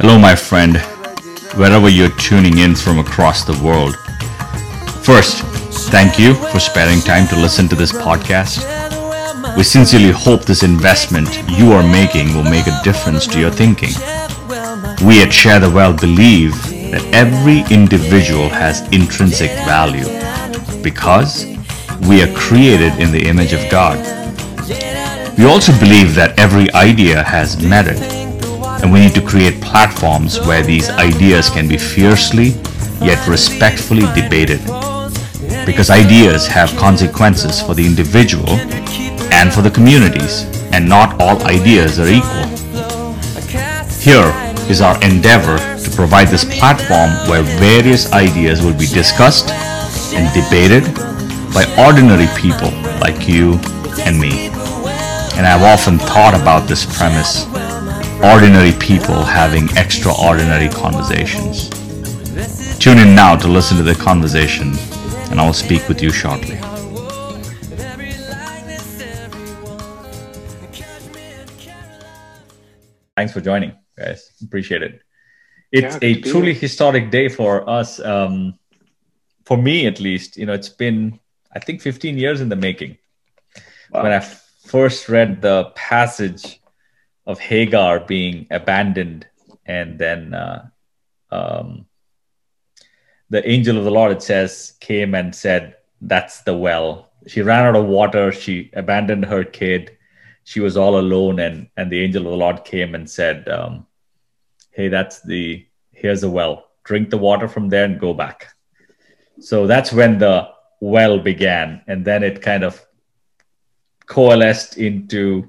Hello, my friend, wherever you're tuning in from across the world. First, thank you for sparing time to listen to this podcast. We sincerely hope this investment you are making will make a difference to your thinking. We at Share the Well believe that every individual has intrinsic value because we are created in the image of God. We also believe that every idea has merit, and we need to create platforms where these ideas can be fiercely yet respectfully debated. Because ideas have consequences for the individual and for the communities, and not all ideas are equal. Here is our endeavor to provide this platform where various ideas will be discussed and debated by ordinary people like you and me. And I've often thought about this premise ordinary people having extraordinary conversations. Tune in now to listen to the conversation, and I will speak with you shortly. Thanks for joining, guys. Appreciate it. It's Yeah, a good to be truly here. historic day for us. Um, for me, at least, you know, it's been, I think, 15 years in the making. When I f- first read the passage of Hagar being abandoned, and then uh, um, the angel of the Lord, it says, came and said, That's the well. She ran out of water. She abandoned her kid. She was all alone, and, and the angel of the Lord came and said, um, Hey, that's the, here's a well. Drink the water from there and go back. So that's when the well began. And then it kind of coalesced into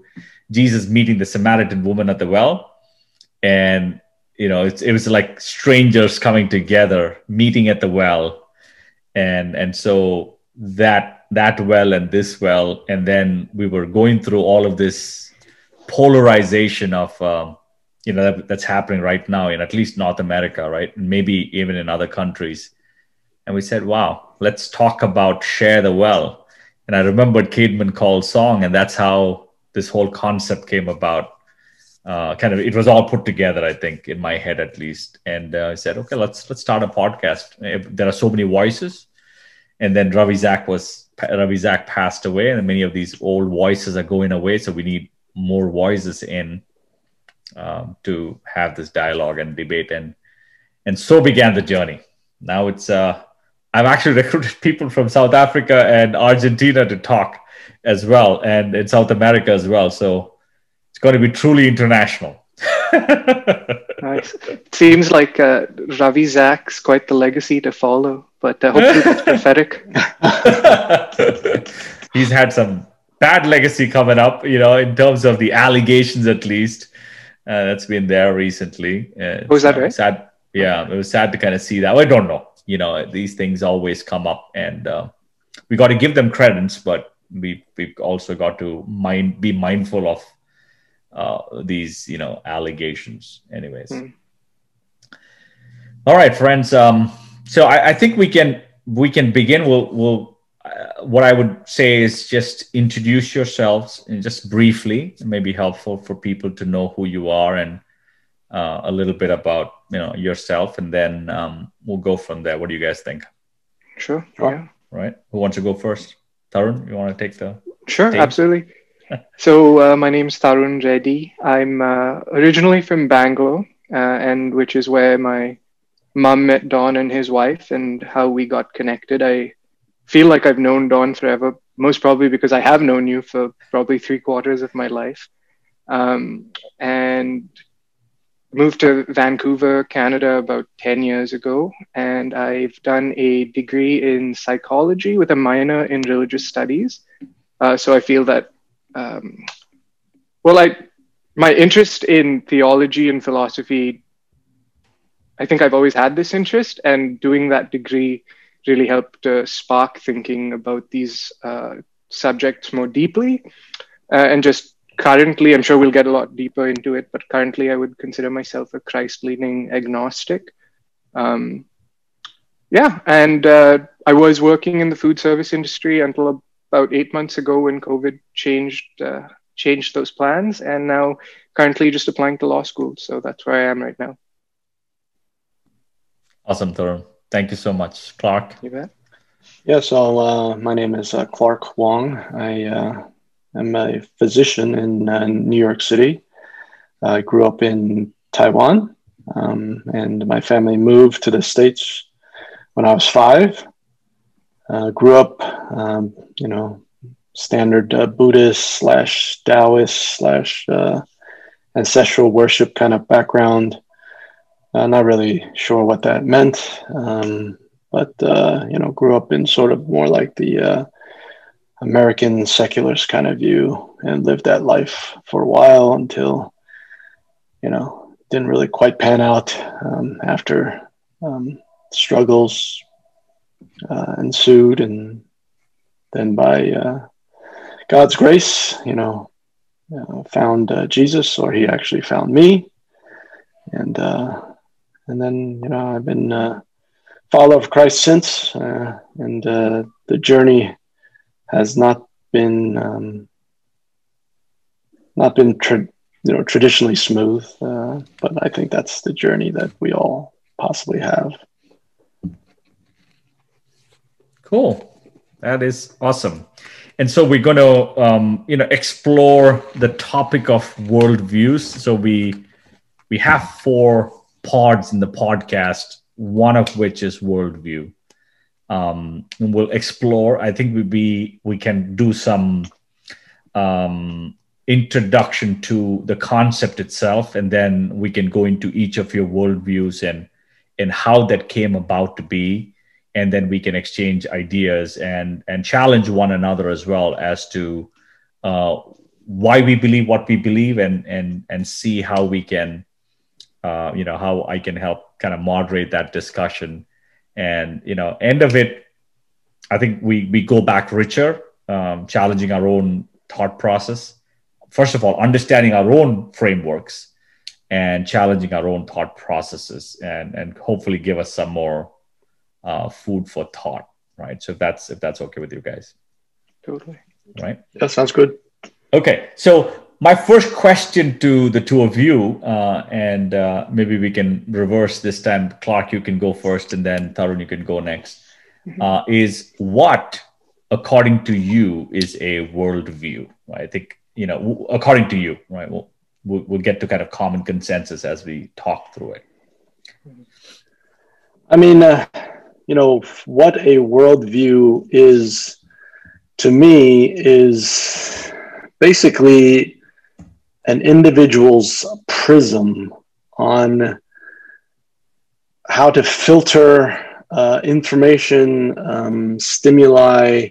Jesus meeting the Samaritan woman at the well. And, you know, it's, it was like strangers coming together, meeting at the well. And, and so that, that well and this well, and then we were going through all of this polarization of, um, you know, that, that's happening right now in at least North America, right? Maybe even in other countries. And we said, wow, let's talk about share the well. And I remembered Caedmon's Call's song, and that's how this whole concept came about. Uh, kind of, it was all put together, I think, in my head at least. And uh, I said, okay, let's let's start a podcast. There are so many voices, and then Ravi Zach was Ravi Zach passed away, and many of these old voices are going away. So we need more voices in um, to have this dialogue and debate, and and so began the journey. Now it's uh, I've actually recruited people from South Africa and Argentina to talk as well, and in South America as well. So it's going to be truly international. Nice. It seems like uh, Ravi Zach's quite the legacy to follow, but uh, hopefully that's prophetic. He's had some bad legacy coming up, you know, in terms of the allegations at least. Uh, that's been there recently. Uh, Oh, that so right? Sad. Yeah, it was sad to kind of see that. Well, I don't know. You know, these things always come up, and uh, we got to give them credence, but we we've also got to mind be mindful of uh, these, you know, allegations. Anyways. Mm. All right, friends. Um, so I, I think we can we can begin. We'll we'll uh, what I would say is just introduce yourselves and just briefly. It may be helpful for people to know who you are and uh, a little bit about you know yourself, and then um, we'll go from there. What do you guys think? Sure. Yeah. Right? Who wants to go first? Tarun, you want to take the? Sure, Dave? absolutely. so uh, my name's Tarun Reddy. I'm uh, originally from Bangalore, uh, and which is where my mum met Don and his wife, and how we got connected. I feel like I've known Don forever, most probably because I have known you for probably three quarters of my life, um, and moved to Vancouver, Canada, about ten years ago, and I've done a degree in psychology with a minor in religious studies. Uh, so I feel that, um, well, I my interest in theology and philosophy. I think I've always had this interest, and doing that degree really helped uh, spark thinking about these uh, subjects more deeply. Uh, and just currently, I'm sure we'll get a lot deeper into it, but currently, I would consider myself a Christ-leaning agnostic. Um, yeah, and uh, I was working in the food service industry until about eight months ago when COVID changed uh, changed those plans and now currently just applying to law school. So that's where I am right now. Awesome, Tarun. Thank you so much. Clark? You bet. Yeah, so uh, my name is uh, Clark Wong. I uh, am a physician in uh, New York City. I grew up in Taiwan, um, and my family moved to the States when I was five. Uh, grew up, um, you know, standard uh, Buddhist slash Taoist slash ancestral worship kind of background. not really sure what that meant. Um, but uh, you know, grew up in sort of more like the uh, American secularist kind of view, and lived that life for a while until you know didn't really quite pan out um, after um, struggles uh, ensued, and then by uh, God's grace, you know, found uh, Jesus, or He actually found me, and uh, and then you know I've been a follower of Christ since, uh, and uh, the journey has not been um, not been tra- you know traditionally smooth, uh, but I think that's the journey that we all possibly have. Cool, that is awesome. And so we're going to um, you know explore the topic of worldviews. So we we have four pods in the podcast one of which is worldview. Um, we'll explore. I think we be we can do some um, introduction to the concept itself, and then we can go into each of your worldviews and and how that came about to be, and then we can exchange ideas and and challenge one another as well as to uh, why we believe what we believe, and and and see how we can, uh, you know, how I can help kind of moderate that discussion and you know end of it i think we we go back richer um, challenging our own thought process. First of all understanding our own frameworks and challenging our own thought processes and and hopefully give us some more uh, food for thought right? So if that's if that's okay with you guys. Totally. Right? That sounds good. Okay. So my first question to the two of you, uh, and uh, maybe we can reverse this time. Clark, you can go first, and then Tarun, you can go next. Mm-hmm. Uh, is what, according to you, is a worldview? Right? I think you know, according to you, right? We'll, we'll, we'll get to kind of common consensus as we talk through it. I mean, uh, you know, what a worldview is to me is basically an individual's prism on how to filter uh, information, um, stimuli,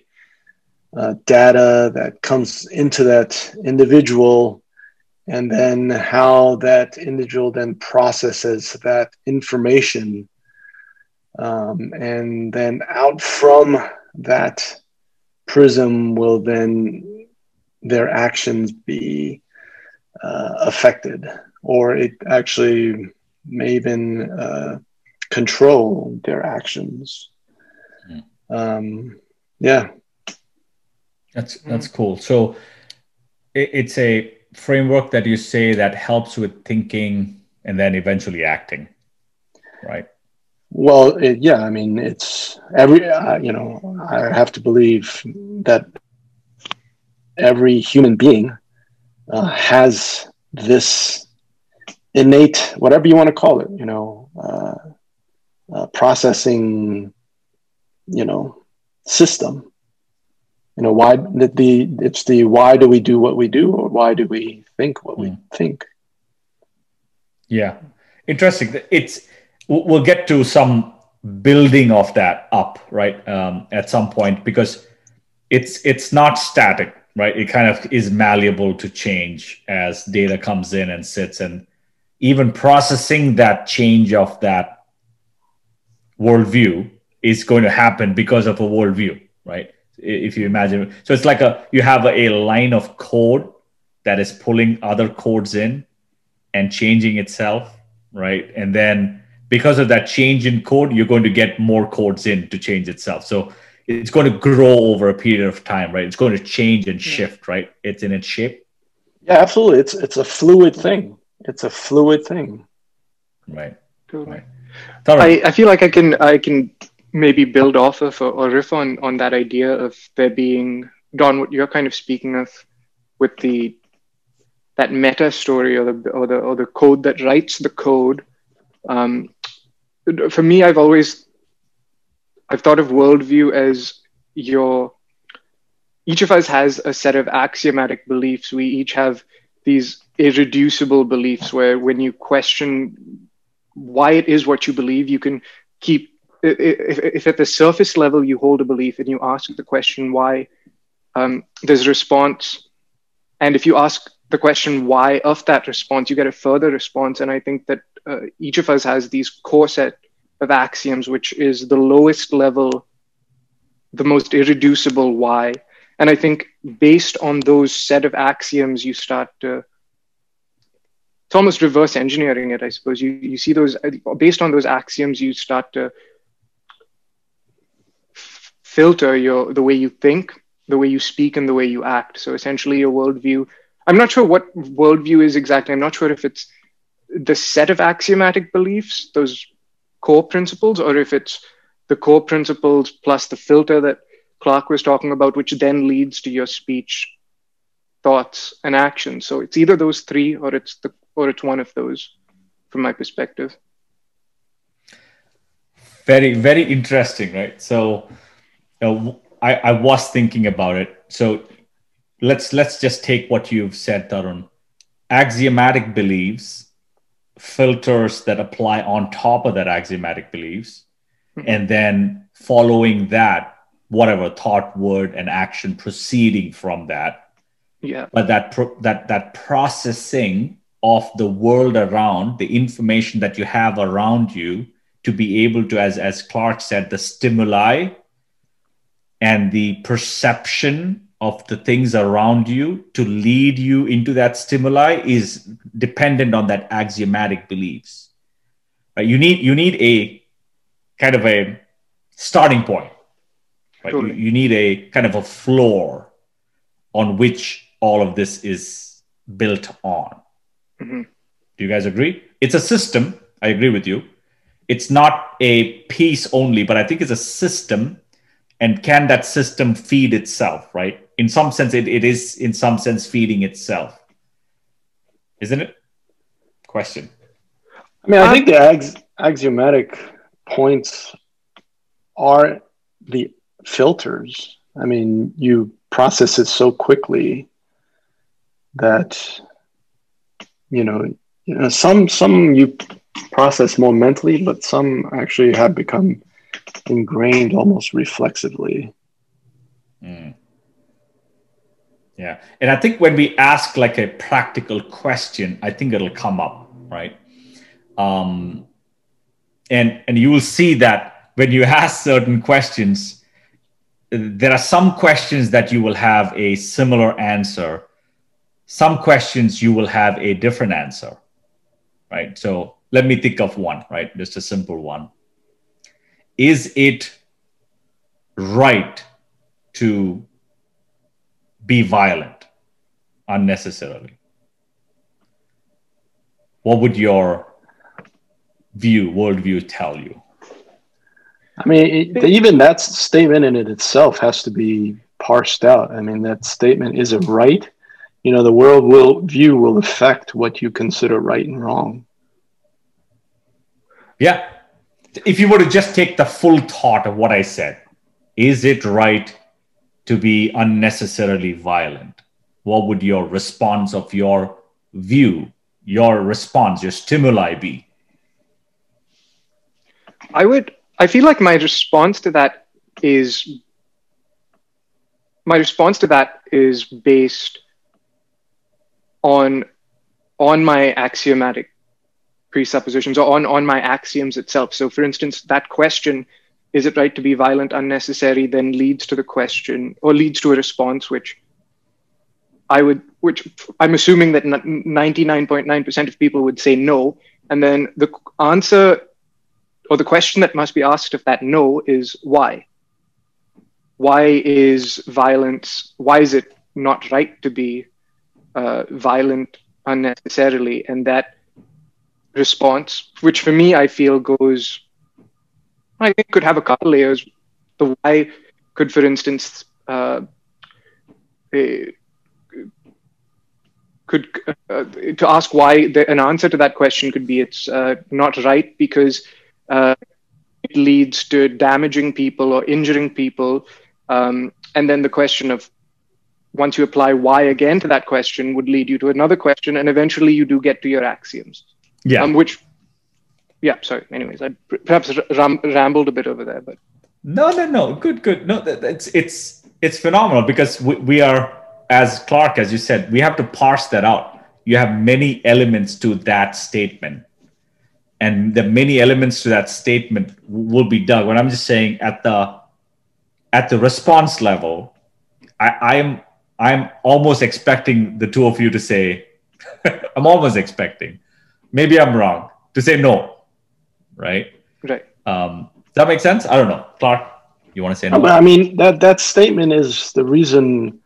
uh, data that comes into that individual, and then how that individual then processes that information. Um, and then out from that prism will then their actions be uh, affected, or it actually may even uh, control their actions. Mm. Um, yeah, that's that's cool. So it, it's a framework that you say that helps with thinking and then eventually acting, right? Well, it, yeah, I mean, it's every, uh, you know, I have to believe that every human being uh, has this innate, whatever you want to call it, you know, uh, uh, processing, you know, system. You know, why the, the it's the why do we do what we do, or why do we think what mm. we hmm. think? Yeah, interesting. It's we'll get to some building of that up right um, at some point because it's it's not static right? It kind of is malleable to change as data comes in and sits, and even processing that change of that worldview is going to happen because of a worldview, right? If you imagine, so it's like a you have a, a line of code that is pulling other codes in and changing itself, right? And then because of that change in code, you're going to get more codes in to change itself. So it's going to grow over a period of time, right? It's going to change and shift, right? It's in its shape. Yeah, absolutely. It's it's a fluid thing. It's a fluid thing. Right. Totally. Right. I, I feel like I can I can maybe build off of or, or riff on on that idea of there being Don, what you're kind of speaking of with the that meta story or the or the or the code that writes the code. Um, for me, I've always I've thought of worldview as your each of us has a set of axiomatic beliefs. We each have these irreducible beliefs where when you question why it is what you believe, you can keep if, if at the surface level you hold a belief and you ask the question why, um, there's a response. And if you ask the question why of that response, you get a further response. And I think that uh, each of us has these core set of axioms, which is the lowest level, the most irreducible why. And I think based on those set of axioms, you start to it's almost reverse engineering it, I suppose. You you see those based on those axioms, you start to filter your the way you think, the way you speak, and the way you act. So essentially, your worldview I'm not sure what worldview is exactly. I'm not sure if it's the set of axiomatic beliefs, those core principles, or if it's the core principles plus the filter that Clark was talking about, which then leads to your speech, thoughts, and actions. So it's either those three, or it's the or it's one of those, from my perspective. Very, very interesting, right? So, you know, I, I was thinking about it. So let's let's just take what you've said, Tarun. Axiomatic beliefs, filters that apply on top of that axiomatic beliefs, mm-hmm. and then following that, whatever thought, word, and action proceeding from that. Yeah. But that pro- that that processing of the world around, the information that you have around you, to be able to, as as Clark said, the stimuli and the perception of the things around you to lead you into that stimuli is dependent on that axiomatic beliefs right? you need you need a kind of a starting point right? Totally. you, you need a kind of a floor on which all of this is built on mm-hmm. do you guys agree it's a system i agree with you it's not a piece only but i think it's a system and can that system feed itself right in some sense it, it is in some sense feeding itself. Isn't it? Question. I mean i think the ax- axiomatic points are the filters. I mean you process it so quickly that you know, you know some some you process more mentally but some actually have become ingrained almost reflexively. Mm. Yeah. And I think when we ask like a practical question, I think it'll come up, right? Um, and and you will see that when you ask certain questions, there are some questions that you will have a similar answer. Some questions you will have a different answer, right? So let me think of one, right? Just a simple one. Is it right to be violent unnecessarily? What would your view, worldview tell you? I mean, it, even that statement in it itself has to be parsed out. I mean, that statement is it right? You know, the world will view will affect what you consider right and wrong. Yeah. If you were to just take the full thought of what I said, is it right to be unnecessarily violent? What would your response of your view, your response, your stimuli be? I would, I feel like my response to that is, my response to that is based on, on my axiomatic presuppositions or on, on my axioms itself. So for instance, that question is it right to be violent unnecessary then leads to the question or leads to a response which i would which i'm assuming that 99.9% of people would say no. And then the answer or the question that must be asked of that no is why? Why is violence why is it not right to be uh, violent unnecessarily, and that response, which for me I feel goes, I think could have a couple layers. The why could, for instance, uh, could uh, to ask why the, an answer to that question could be it's uh, not right because uh, it leads to damaging people or injuring people um, and then the question of once you apply why again to that question would lead you to another question and eventually you do get to your axioms yeah um, which yeah sorry. Anyways i perhaps ram- rambled a bit over there but no no no. Good good. No it's it's it's phenomenal because we, we are as clark as you said we have to parse that out. You have many elements to that statement. And the many elements to that statement will be dug. But i'm just saying at the at the response level i i am i'm almost expecting the two of you to say i'm almost expecting. Maybe i'm wrong. To say no right right um does that make sense i don't know clark you want to say no i mean that that statement is the reason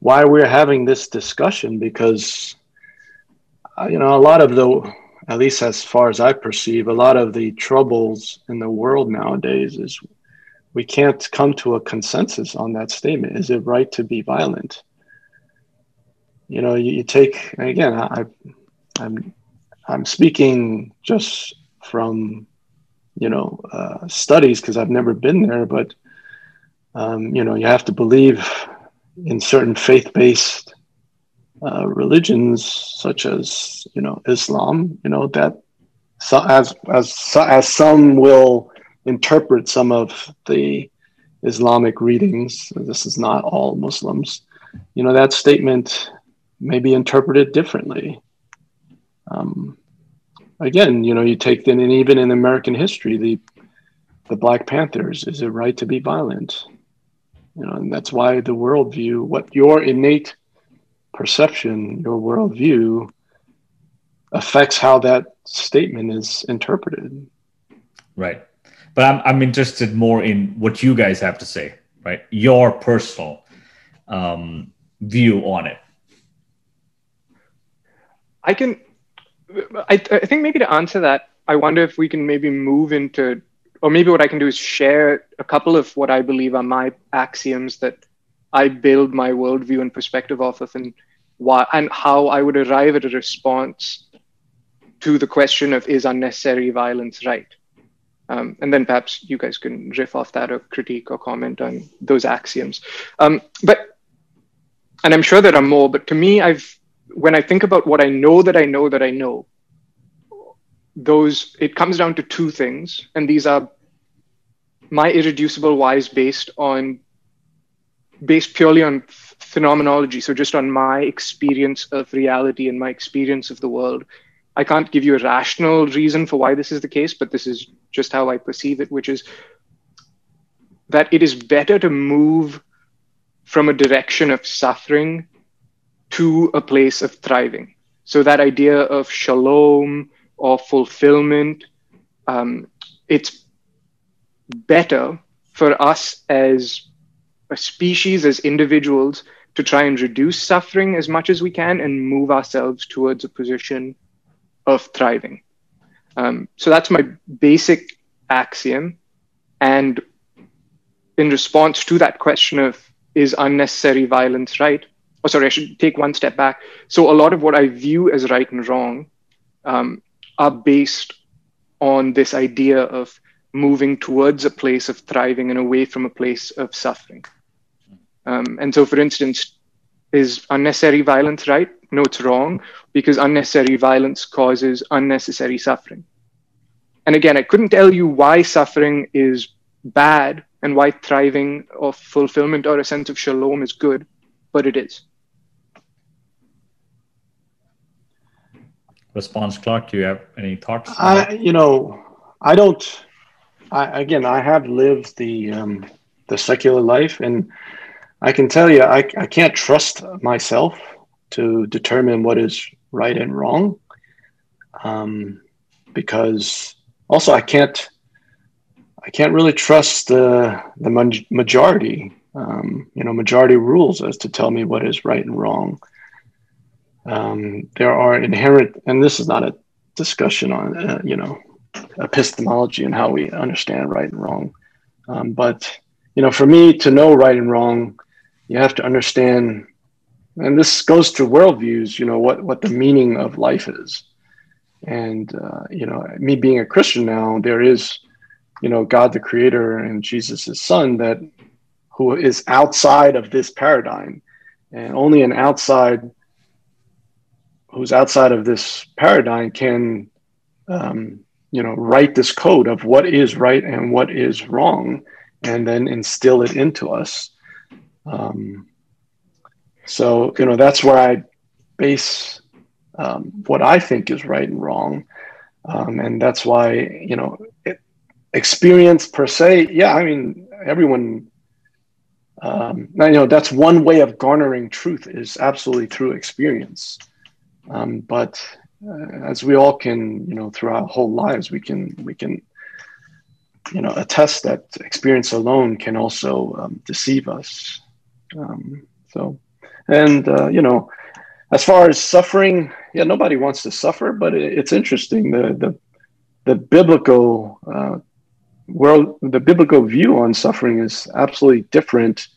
why we're having this discussion because uh, you know a lot of the at least as far as I perceive, a lot of the troubles in the world nowadays is we can't come to a consensus on that statement. Is it right to be violent? You know, you, you take again. I, I'm I'm speaking just from you know uh, studies because I've never been there, but um, you know you have to believe in certain faith-based uh, religions such as you know Islam, you know that so as as as some will interpret some of the Islamic readings. This is not all Muslims. You know that statement may be interpreted differently. Um, again, you know, you take then, and even in American history, the the Black Panthers, is it right to be violent? You know, and that's why the worldview, what your innate perception, your worldview affects how that statement is interpreted. Right. But I'm, I'm interested more in what you guys have to say, right? Your personal um, view on it. I can, I, I think maybe to answer that, I wonder if we can maybe move into, or maybe what I can do is share a couple of what I believe are my axioms that I build my worldview and perspective off of, and why and how I would arrive at a response to the question of is unnecessary violence right? Um, and then perhaps you guys can riff off that or critique or comment on those axioms. Um, but and I'm sure there are more, but to me, I've when I think about what I know that I know that I know, those it comes down to two things, and these are my irreducible whys based on based purely on phenomenology, so just on my experience of reality and my experience of the world. I can't give you a rational reason for why this is the case, but this is just how I perceive it, which is that it is better to move from a direction of suffering to a place of thriving. So that idea of shalom or fulfillment, um, it's better for us as a species, as individuals, to try and reduce suffering as much as we can and move ourselves towards a position of thriving. Um, so that's my basic axiom. And in response to that question of is unnecessary violence right? Oh, sorry, I should take one step back. So a lot of what I view as right and wrong um, are based on this idea of moving towards a place of thriving and away from a place of suffering. Um, and so, for instance, is unnecessary violence right? No, it's wrong because unnecessary violence causes unnecessary suffering. And again, I couldn't tell you why suffering is bad and why thriving or fulfillment or a sense of shalom is good, but it is. Response, Clark. Do you have any thoughts? I, you know, I don't. I, again, I have lived the um, the secular life, and I can tell you, I, I can't trust myself to determine what is right and wrong. Um, because also I can't, I can't really trust the, the majority, um, you know, majority rules as to tell me what is right and wrong. Um, there are inherent, and this is not a discussion on, uh, you know, epistemology and how we understand right and wrong. Um, but, you know, for me to know right and wrong, you have to understand, and this goes to worldviews, you know, what, what the meaning of life is. And, uh, you know, me being a Christian now, there is, you know, God the creator and Jesus, his son, that who is outside of this paradigm. And only an outside who's outside of this paradigm can um, you know write this code of what is right and what is wrong and then instill it into us. Um, so you know that's where i base um, what i think is right and wrong. Um, and that's why you know it, experience per se yeah i mean everyone um, you know that's one way of garnering truth is absolutely through experience um, but uh, as we all can, you know, through our whole lives, we can we can, you know, attest that experience alone can also um, deceive us. Um, so, and uh, you know, as far as suffering, yeah, nobody wants to suffer, but it, it's interesting the the the biblical uh, world, the biblical view on suffering is absolutely different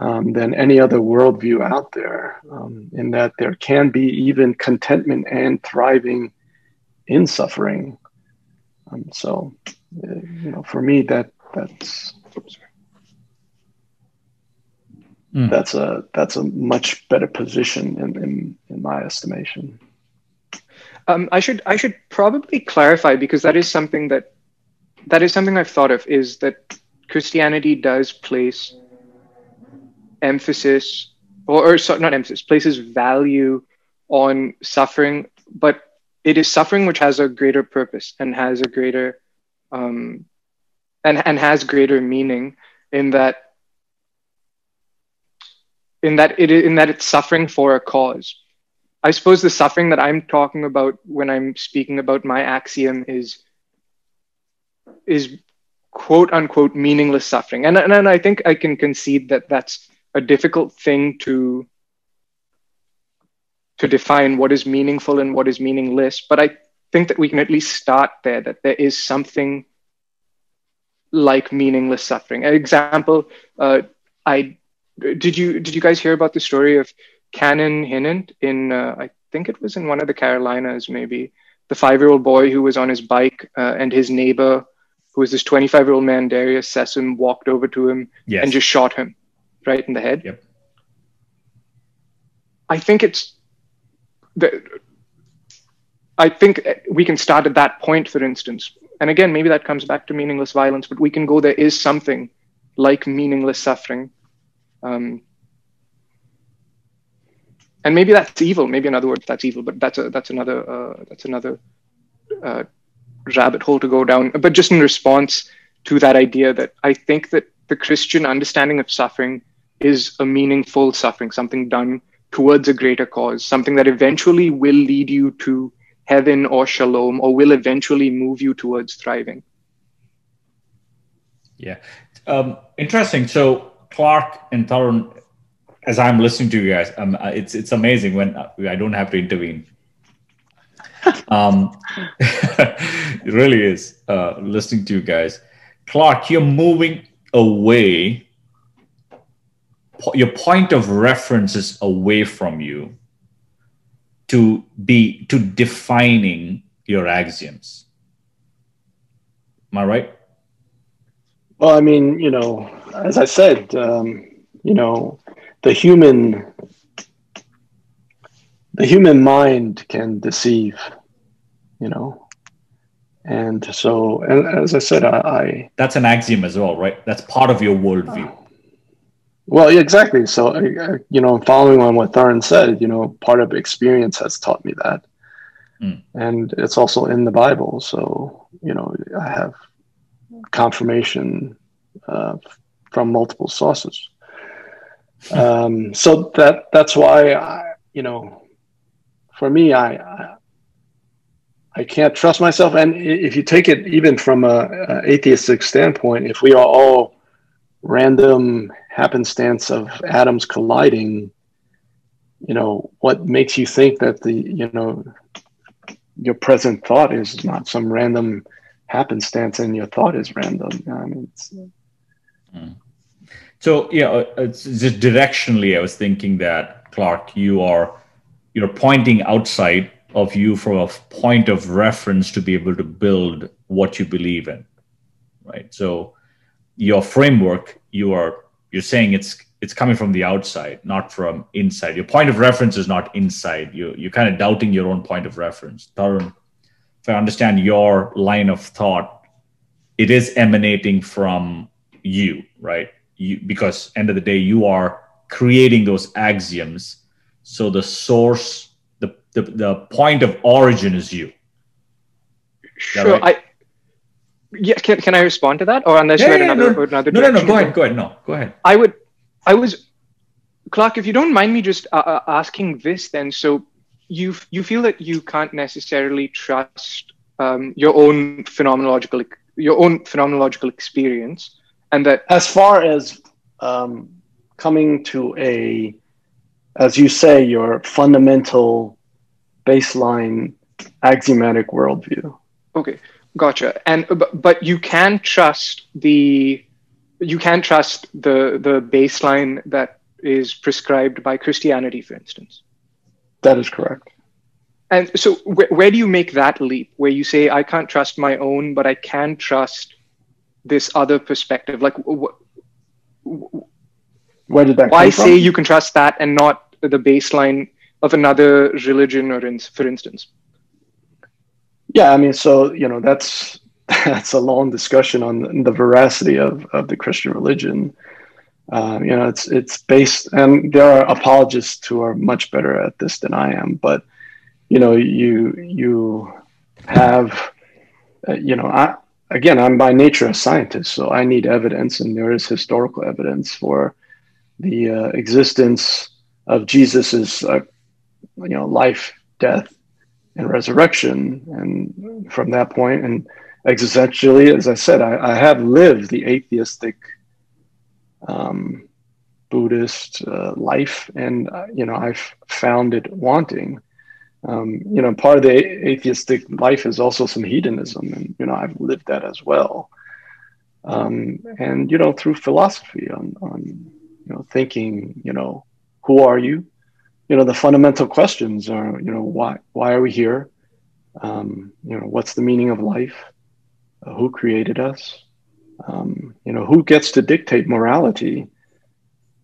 um, than any other worldview out there, um, in that there can be even contentment and thriving in suffering. Um, so, uh, you know, for me, that that's mm. that's a that's a much better position in in, in my estimation. Um, I should I should probably clarify because that is something that that is something I've thought of is that Christianity does place emphasis or, or so, not emphasis places value on suffering but it is suffering which has a greater purpose and has a greater um, and and has greater meaning in that in that it in that it's suffering for a cause. I suppose the suffering that i'm talking about when i'm speaking about my axiom is is quote unquote meaningless suffering. And, and, and i think i can concede that that's a difficult thing to to define what is meaningful and what is meaningless but i think that we can at least start there that there is something like meaningless suffering. An example uh, i did you did you guys hear about the story of Cannon Hinnant in uh, i think it was in one of the carolinas maybe? The five year old boy who was on his bike uh, and his neighbor who was this 25 year old man darius sessom walked over to him yes. and just shot him right in the head. Yep. I think it's the, I think we can start at that point, for instance. And again, maybe that comes back to meaningless violence, but we can go there is something like meaningless suffering. Um, and maybe that's evil. Maybe in other words, that's evil. But that's a that's another uh, that's another uh, rabbit hole to go down. But just in response to that idea that I think that the Christian understanding of suffering is a meaningful suffering, something done towards a greater cause, something that eventually will lead you to heaven or shalom or will eventually move you towards thriving. Yeah. Um, interesting. So, Clark and Tarun, as I'm listening to you guys, um, uh, it's it's amazing when uh, I don't have to intervene. um, it really is uh, listening to you guys. Clark, you're moving away your point of reference is away from you to be to defining your axioms. Am i right? Well i mean you know as i said um, you know the human the human mind can deceive you know? And so and as i said I, I that's an axiom as well right? That's part of your worldview well, exactly. So, you know, following on what Tarun said, you know, part of experience has taught me that. Mm. And it's also in the Bible. So, you know, I have confirmation uh, from multiple sources. um, so that that's why, I, you know, for me, I, I, I can't trust myself. And if you take it even from a, a atheistic standpoint, if we are all random happenstance of atoms colliding, you know, what makes you think that the, you know, your present thought is not some random happenstance and your thought is random. I mean, mm. So, yeah, uh, it's just directionally, I was thinking that, Clark, you are, you're pointing outside of you from a point of reference to be able to build what you believe in, right? So, your framework, you are, you're saying it's it's coming from the outside, not from inside. Your point of reference is not inside. You you're kind of doubting your own point of reference. Tarun, if I understand your line of thought, it is emanating from you, right? You because end of the day, you are creating those axioms. So the source, the the, the point of origin is you. Sure. Right? I yeah, can, can I respond to that? Or unless yeah, you had yeah, another, no, another no, no, no, go ahead, go ahead. No, go ahead. I would I was, Clark, if you don't mind me just uh, uh, asking this, then so you you feel that you can't necessarily trust um, your own phenomenological your own phenomenological experience, and that as far as um, coming to a, as you say, your fundamental baseline axiomatic worldview. Okay, gotcha. And uh, but, but you can trust the you can't trust the the baseline that is prescribed by Christianity, for instance. That is correct. And so, wh- where do you make that leap, where you say, "I can't trust my own, but I can trust this other perspective"? Like, wh- wh- where did that? Why say you can trust that and not the baseline of another religion, or in, for instance? Yeah, I mean, so you know, that's that's a long discussion on the veracity of, of the Christian religion. Um, you know, it's it's based, and there are apologists who are much better at this than I am. But you know, you you have, uh, you know, I again, I'm by nature a scientist, so I need evidence, and there is historical evidence for the uh, existence of Jesus's, uh, you know, life, death, and resurrection, and from that point, and existentially, as I said, I, I have lived the atheistic um, Buddhist uh, life, and uh, you know I've found it wanting. Um, you know, part of the atheistic life is also some hedonism, and you know I've lived that as well. Um, and you know, through philosophy on on you know thinking, you know, who are you? You know, the fundamental questions are, you know, why why are we here? Um, you know, what's the meaning of life? uh, who created us, um, you know, who gets to dictate morality,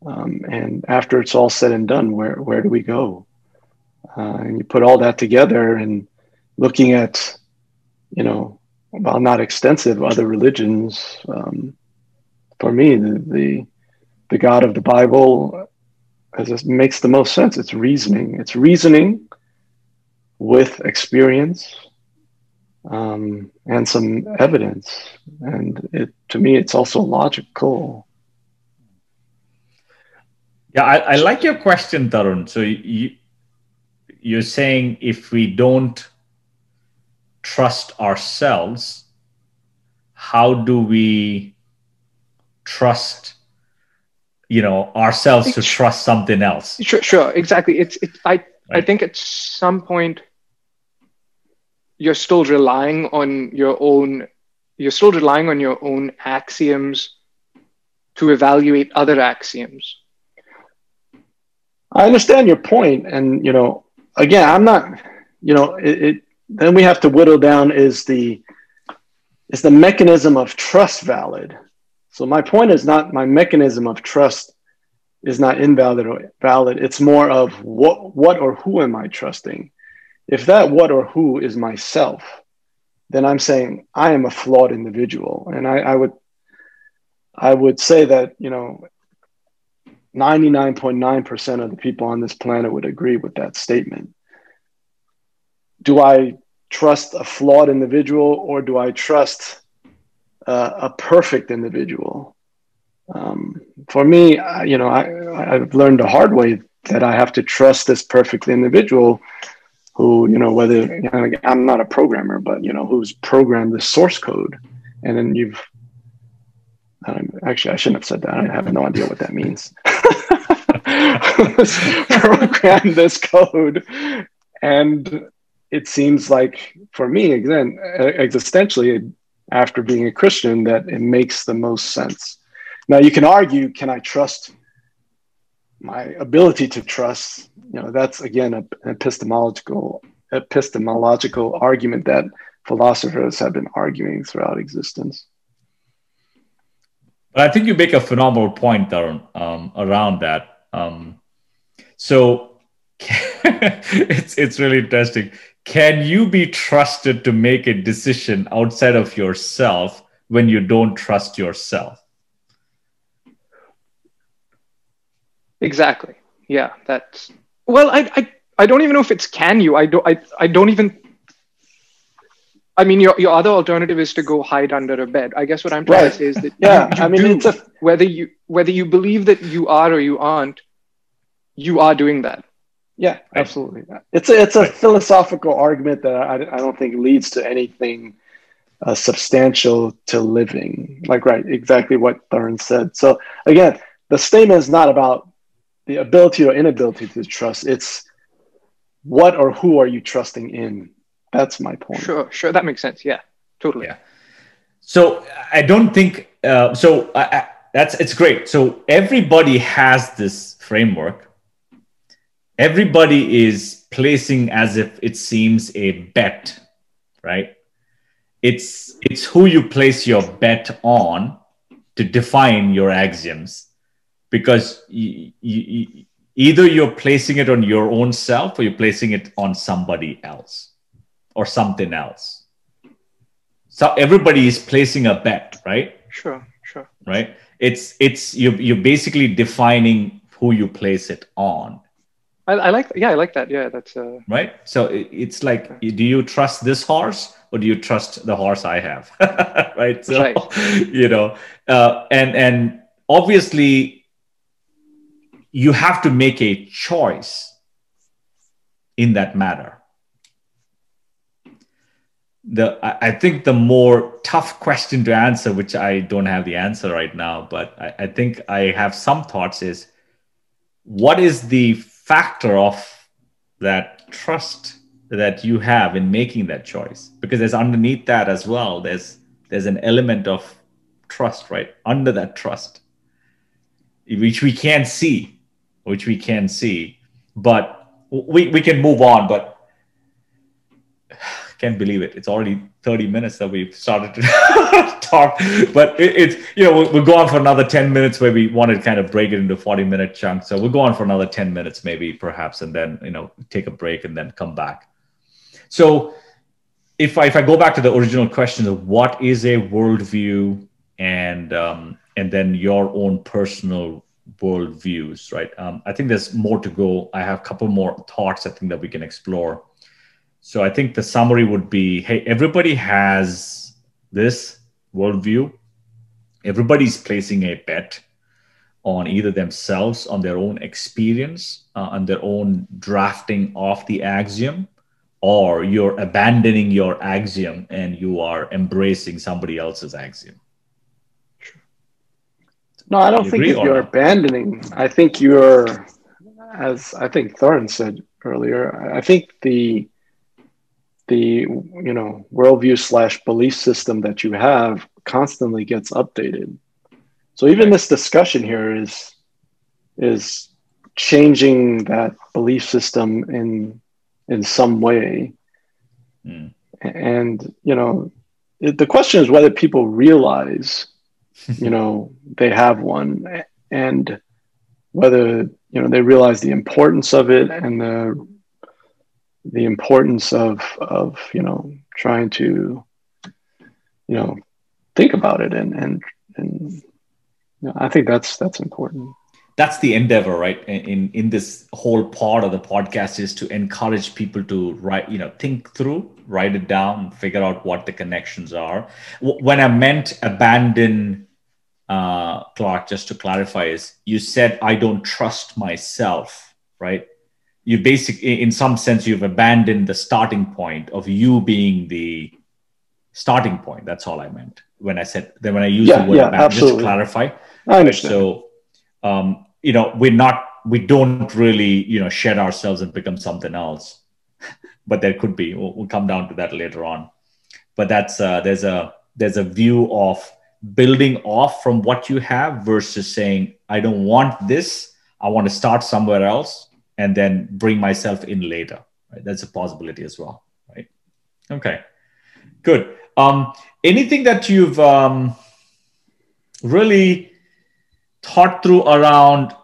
um, and after it's all said and done, where where do we go? Uh, and you put all that together, and looking at, you know, while not extensive other religions, um, for me, the, the the God of the Bible as it makes the most sense. It's reasoning. It's reasoning with experience um, and some evidence. And it, to me, it's also logical. Yeah, I, I like your question, Tarun. So you, you're saying if we don't trust ourselves, how do we trust, you know, ourselves to trust something else? Sure, sure, exactly. It's, it, I, right. I think at some point you're still relying on your own you're still relying on your own axioms to evaluate other axioms i understand your point and you know again i'm not you know it, it then we have to whittle down is the is the mechanism of trust valid so my point is not my mechanism of trust is not invalid or valid it's more of what what or who am i trusting if that what or who is myself, then I'm saying I am a flawed individual. And I, I would I would say that, you know, 99.9% of the people on this planet would agree with that statement. Do I trust a flawed individual or do I trust uh, a perfect individual? Um, for me, you know, I, I've learned the hard way that I have to trust this perfect individual who you know whether you know, I'm not a programmer, but you know who's programmed the source code, and then you've um, actually I shouldn't have said that. I have no idea what that means. program this code and it seems like for me again existentially after being a christian that it makes the most sense. Now you can argue can i trust my ability to trust? You know that's again an epistemological epistemological argument that philosophers have been arguing throughout existence. But i think you make a phenomenal point Tarun, um, around that. Um, so it's it's really interesting can you be trusted to make a decision outside of yourself when you don't trust yourself Exactly. Yeah, that's well. I I, I don't even know if it's can you. I don't. I I don't even. I mean, your, your other alternative is to go hide under a bed. I guess what I'm trying right. to say is that yeah, you, you I mean, do, it's a... whether you whether you believe that you are or you aren't, you are doing that. Yeah, absolutely. It's a it's a philosophical argument that I, I don't think leads to anything uh, substantial to living. Like right, exactly what Tarun said. So again, the statement is not about the ability or inability to trust. It's what or who are you trusting in? That's my point. Sure, sure. That makes sense. Yeah, totally. Yeah. So I don't think uh, so. I, I, that's it's great. So everybody has this framework. Everybody is placing as if it seems a bet, right? It's it's who you place your bet on to define your axioms because you, you, either you're placing it on your own self or you're placing it on somebody else or something else. So everybody is placing a bet, right? Sure, sure. Right? It's it's you you're basically defining who you place it on. I, I like yeah, I like that. Yeah, that's uh... right. So it's like, do you trust this horse or do you trust the horse I have? right. So right. you know, uh, and and obviously you have to make a choice in that matter. The I, think the more tough question to answer, which I don't have the answer right now, but I, I think I have some thoughts is what is the factor of that trust that you have in making that choice? Because there's underneath that as well, there's there's an element of trust, right? Under that trust, which we can't see which we can see. But we, we can move on, but can't believe it. It's already 30 minutes that we've started to talk. But it, it's, you know, we'll, we'll, go on for another 10 minutes where we want to kind of break it into 40 minute chunks. So we'll go on for another 10 minutes, maybe, perhaps, and then, you know, take a break and then come back. So if I, if I go back to the original question of what is a worldview and, um, and then your own personal world views, right? Um, I think there's more to go. I have a couple more thoughts I think that we can explore. So I think the summary would be hey, everybody has this worldview. Everybody's placing a bet on either themselves, on their own experience, uh, on their own drafting of the axiom, or you're abandoning your axiom and you are embracing somebody else's axiom. No, I don't you think you're not? abandoning. I think you're, as I think Tarun said earlier. I think the the you know worldview slash belief system that you have constantly gets updated. So even this discussion here is is changing that belief system in in some way. Mm. And you know, it, the question is whether people realize you know they have one and whether you know they realize the importance of it and the the importance of of you know trying to you know think about it and and and you know, I think that's that's important. That's the endeavor, right? In in this whole part of the podcast is to encourage people to write, you know, think through, write it down, figure out what the connections are. When I meant abandon uh, Clark, just to clarify, is you said, I don't trust myself, right? You basically, in some sense, you've abandoned the starting point of you being the starting point. That's all I meant when I said, then when I use yeah, the word yeah, abandon, just to clarify. I understand. So, um, you know, we're not we don't really you know shed ourselves and become something else but there could be we'll, we'll come down to that later on but that's uh, there's a there's a view of building off from what you have versus saying i don't want this i want to start somewhere else and then bring myself in later right? That's a possibility as well right? Okay good. Um anything that you've um really thought through around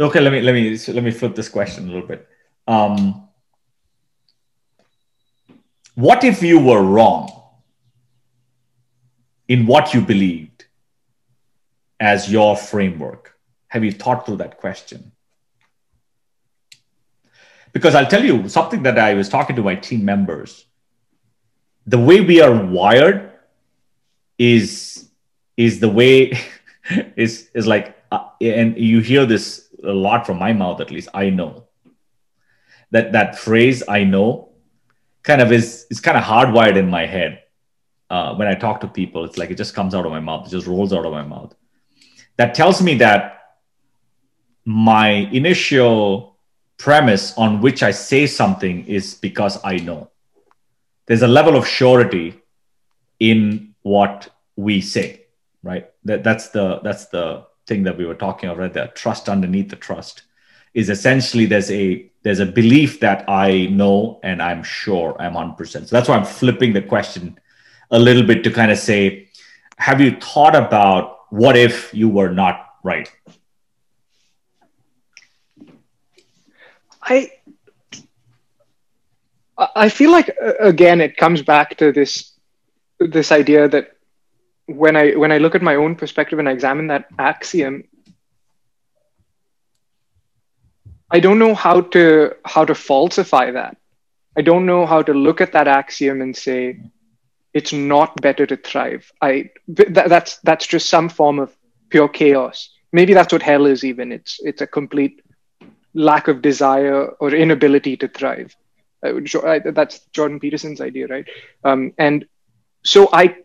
okay let me let me let me flip this question a little bit. Um what if you were wrong in what you believed as your framework? Have you thought through that question because i'll tell you something that i was talking to my team members. The way we are wired is is the way is is like uh, and you hear this a lot from my mouth at least i know. That that phrase i know kind of is is kind of hardwired in my head uh, when i talk to people. It's like it just comes out of my mouth. It just rolls out of my mouth. That tells me that my initial premise on which i say something is because i know. There's a level of surety in what we say right? That, that's the that's the thing that we were talking about right? There trust underneath the trust is essentially there's a there's a belief that i know and i'm sure i'm 100% so that's why i'm flipping the question a little bit to kind of say have you thought about what if you were not right i i feel like uh, again it comes back to this this idea that when I when I look at my own perspective and I examine that axiom, I don't know how to how to falsify that. I don't know how to look at that axiom and say it's not better to thrive. I that, that's that's just some form of pure chaos. Maybe that's what hell is. Even it's it's a complete lack of desire or inability to thrive. That's Jordan Peterson's idea, right? Um, and so I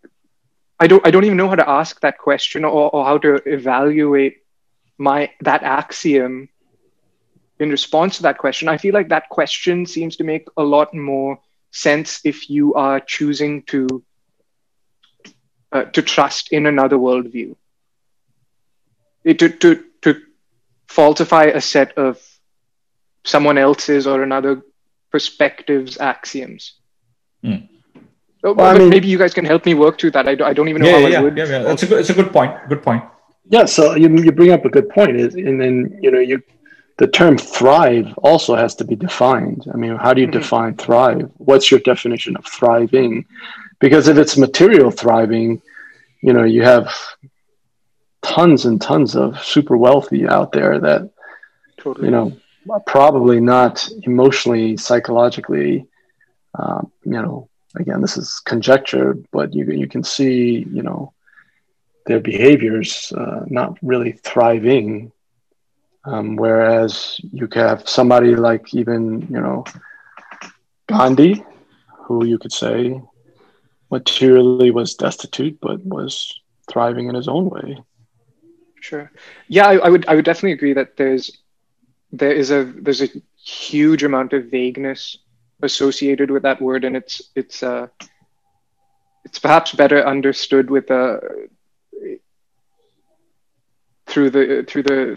I don't I don't even know how to ask that question or, or how to evaluate my that axiom in response to that question. I feel like that question seems to make a lot more sense if you are choosing to uh, to trust in another worldview. It, to to to falsify a set of someone else's or another perspective's axioms. Mm. Well, I mean, maybe you guys can help me work through that. I, I don't even know yeah, how yeah, I would. Yeah, yeah, that's a good, it's a good point. Good point. Yeah, so you, you bring up a good point, is and then you know you the term thrive also has to be defined. I mean, how do you mm-hmm. define thrive? What's your definition of thriving? Because if it's material thriving, you know, you have tons and tons of super wealthy out there that totally. you know probably not emotionally, psychologically, um, you know, again, this is conjecture, but you you can see, you know, their behaviors uh, not really thriving. Um, whereas you could have somebody like even you know Gandhi, who you could say materially was destitute, but was thriving in his own way. Sure. Yeah, I, I would I would definitely agree that there's there is a there's a huge amount of vagueness associated with that word, and it's it's uh, it's perhaps better understood with a uh, through the through the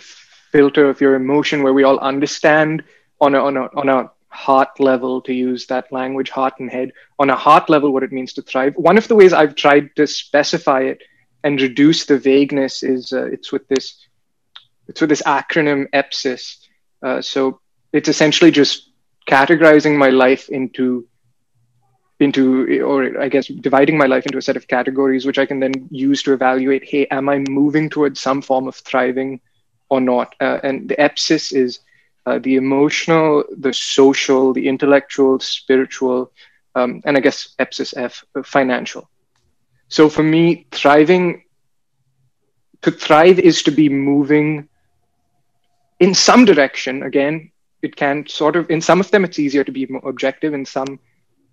filter of your emotion, where we all understand on a on a on a heart level to use that language, heart and head, on a heart level, what it means to thrive. One of the ways I've tried to specify it and reduce the vagueness is uh, it's with this it's with this acronym EPSIS. Uh, so it's essentially just categorizing my life into into or i guess dividing my life into a set of categories which i can then use to evaluate hey am i moving towards some form of thriving or not? Uh, and the epsis is uh, the emotional the social the intellectual spiritual um, and i guess epsis f uh, financial. So for me thriving to thrive is to be moving in some direction again it can sort of in some of them it's easier to be more objective in some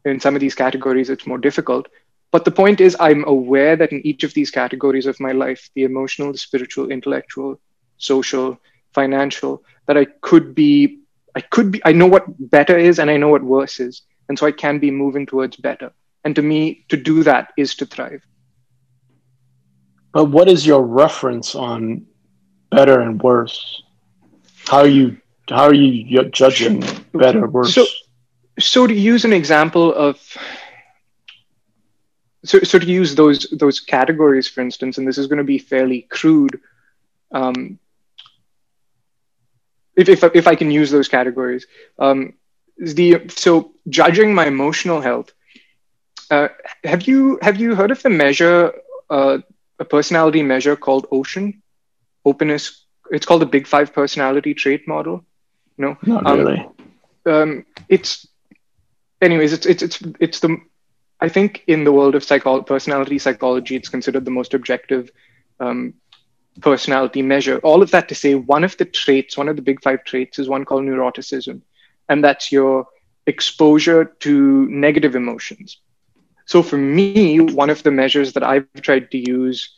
in some of these categories it's more difficult but the point is i'm aware that in each of these categories of my life the emotional the spiritual intellectual social financial that I could be, I could be, I know what better is and I know what worse is. And so I can be moving towards better. And to me, to do that is to thrive. But what is your reference on better and worse? How are you how are you judging better worse? So, so to use an example of so, so to use those those categories, for instance, and this is going to be fairly crude. Um, if, if, if I can use those categories, um, the so judging my emotional health. Uh, have you have you heard of the measure, uh, a personality measure called Ocean? Openness. It's called the Big Five personality trait model. No, not um, really. Um, it's, anyways, it's it's it's it's the. I think in the world of psycho- personality psychology, it's considered the most objective um, personality measure. All of that to say, one of the traits, one of the big five traits, is one called neuroticism, and that's your exposure to negative emotions. So for me, one of the measures that I've tried to use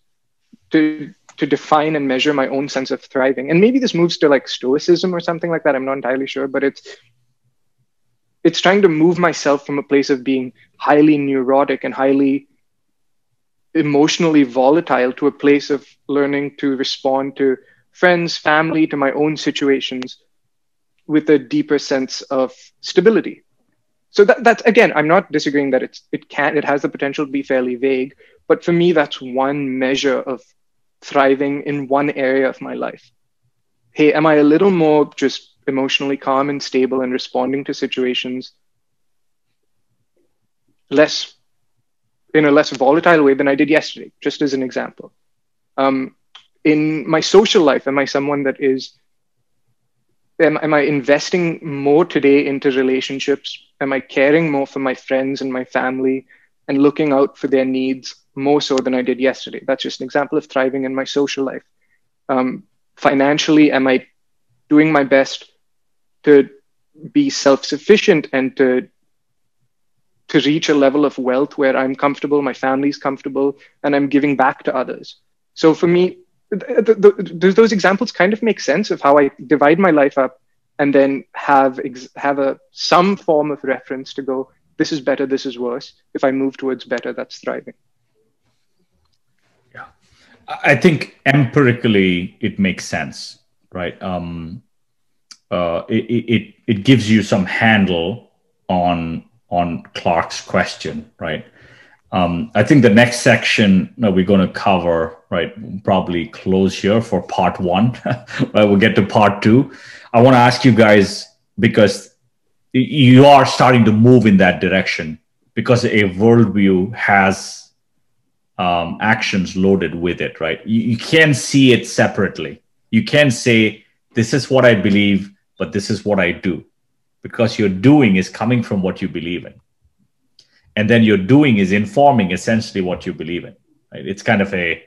to to define and measure my own sense of thriving, and maybe this moves to like stoicism or something like that. I'm not entirely sure, but it's it's trying to move myself from a place of being highly neurotic and highly emotionally volatile to a place of learning to respond to friends, family, to my own situations with a deeper sense of stability. So that, that's again, I'm not disagreeing that it's it can it has the potential to be fairly vague, but for me, that's one measure of thriving in one area of my life. Hey, am I a little more just emotionally calm and stable and responding to situations less in a less volatile way than I did yesterday, just as an example. Um, in my social life, am I someone that is, am, am I investing more today into relationships? Am I caring more for my friends and my family and looking out for their needs more so than I did yesterday? That's just an example of thriving in my social life. Um, financially, am I doing my best to be self sufficient and to to reach a level of wealth where I'm comfortable, my family's comfortable, and I'm giving back to others. So for me, the, the, those examples kind of make sense of how I divide my life up and then have ex- have a some form of reference to go. This is better. This is worse. If I move towards better, that's thriving. I think empirically it makes sense, right? Um, uh, it, it it gives you some handle on on Clark's question, right? Um, I think the next section that we're going to cover, right, probably close here for part one. we'll get to part two. I want to ask you guys because you are starting to move in that direction because a worldview has um, actions loaded with it, right? You, you can see it separately. You can say, this is what I believe, but this is what I do because your doing is coming from what you believe in. And then your doing is informing essentially what you believe in right? It's kind of a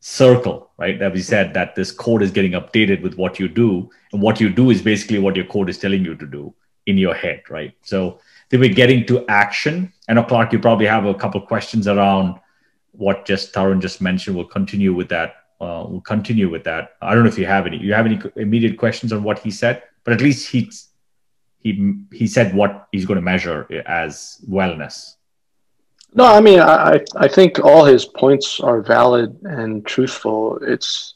circle right? That we said that this code is getting updated with what you do and what you do is basically what your code is telling you to do in your head right? So then we're getting to action. I know clark you probably have a couple questions around what just Tarun just mentioned we'll continue with that uh, we'll continue with that. I don't know if you have any you have any immediate questions on what he said but at least he's he he said what he's going to measure as wellness. No, I mean, I, I think all his points are valid and truthful. It's,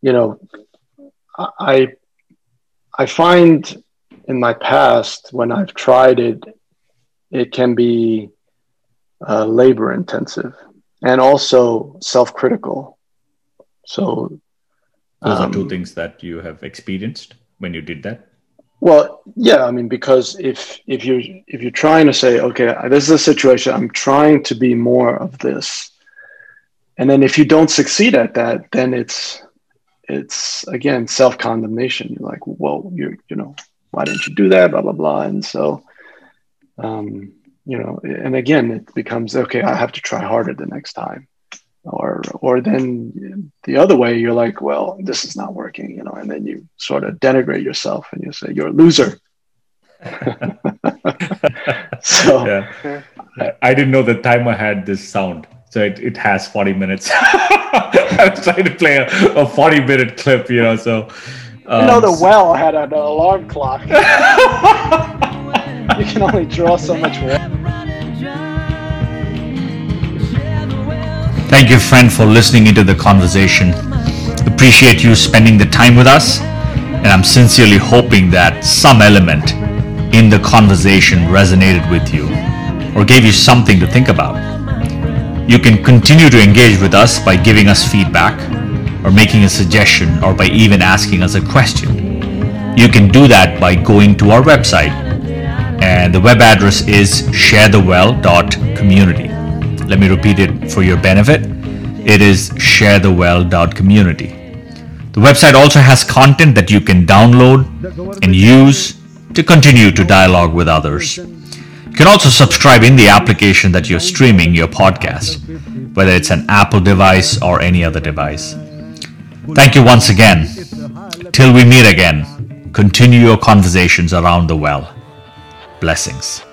you know, I, I find in my past when I've tried it, it can be uh, labor intensive and also self critical. So, those um, are two um, things that you have experienced when you did that. Well, yeah, I mean, because if if you if you're trying to say, okay, this is a situation, I'm trying to be more of this, and then if you don't succeed at that, then it's it's again self condemnation. You're like, well, you you know, why didn't you do that? Blah blah blah, and so, um, you know, and again, it becomes okay. I have to try harder the next time or or then the other way you're like well this is not working you know and then you sort of denigrate yourself and you say you're a loser so yeah. I, didn't know the timer had this sound so it, it has 40 minutes i was trying to play a, a 40 minute clip you know so Um, you know, the well had an alarm clock. you can only draw so much water. Thank you, friend, for listening into the conversation. Appreciate you spending the time with us, and I'm sincerely hoping that some element in the conversation resonated with you or gave you something to think about. You can continue to engage with us by giving us feedback or making a suggestion or by even asking us a question. You can do that by going to our website and the web address is sharethewell.community. Let me repeat it for your benefit. It is sharethewell.community. The website also has content that you can download and use to continue to dialogue with others. You can also subscribe in the application that you're streaming your podcast, whether it's an Apple device or any other device. Thank you once again. Till we meet again, continue your conversations around the well. Blessings.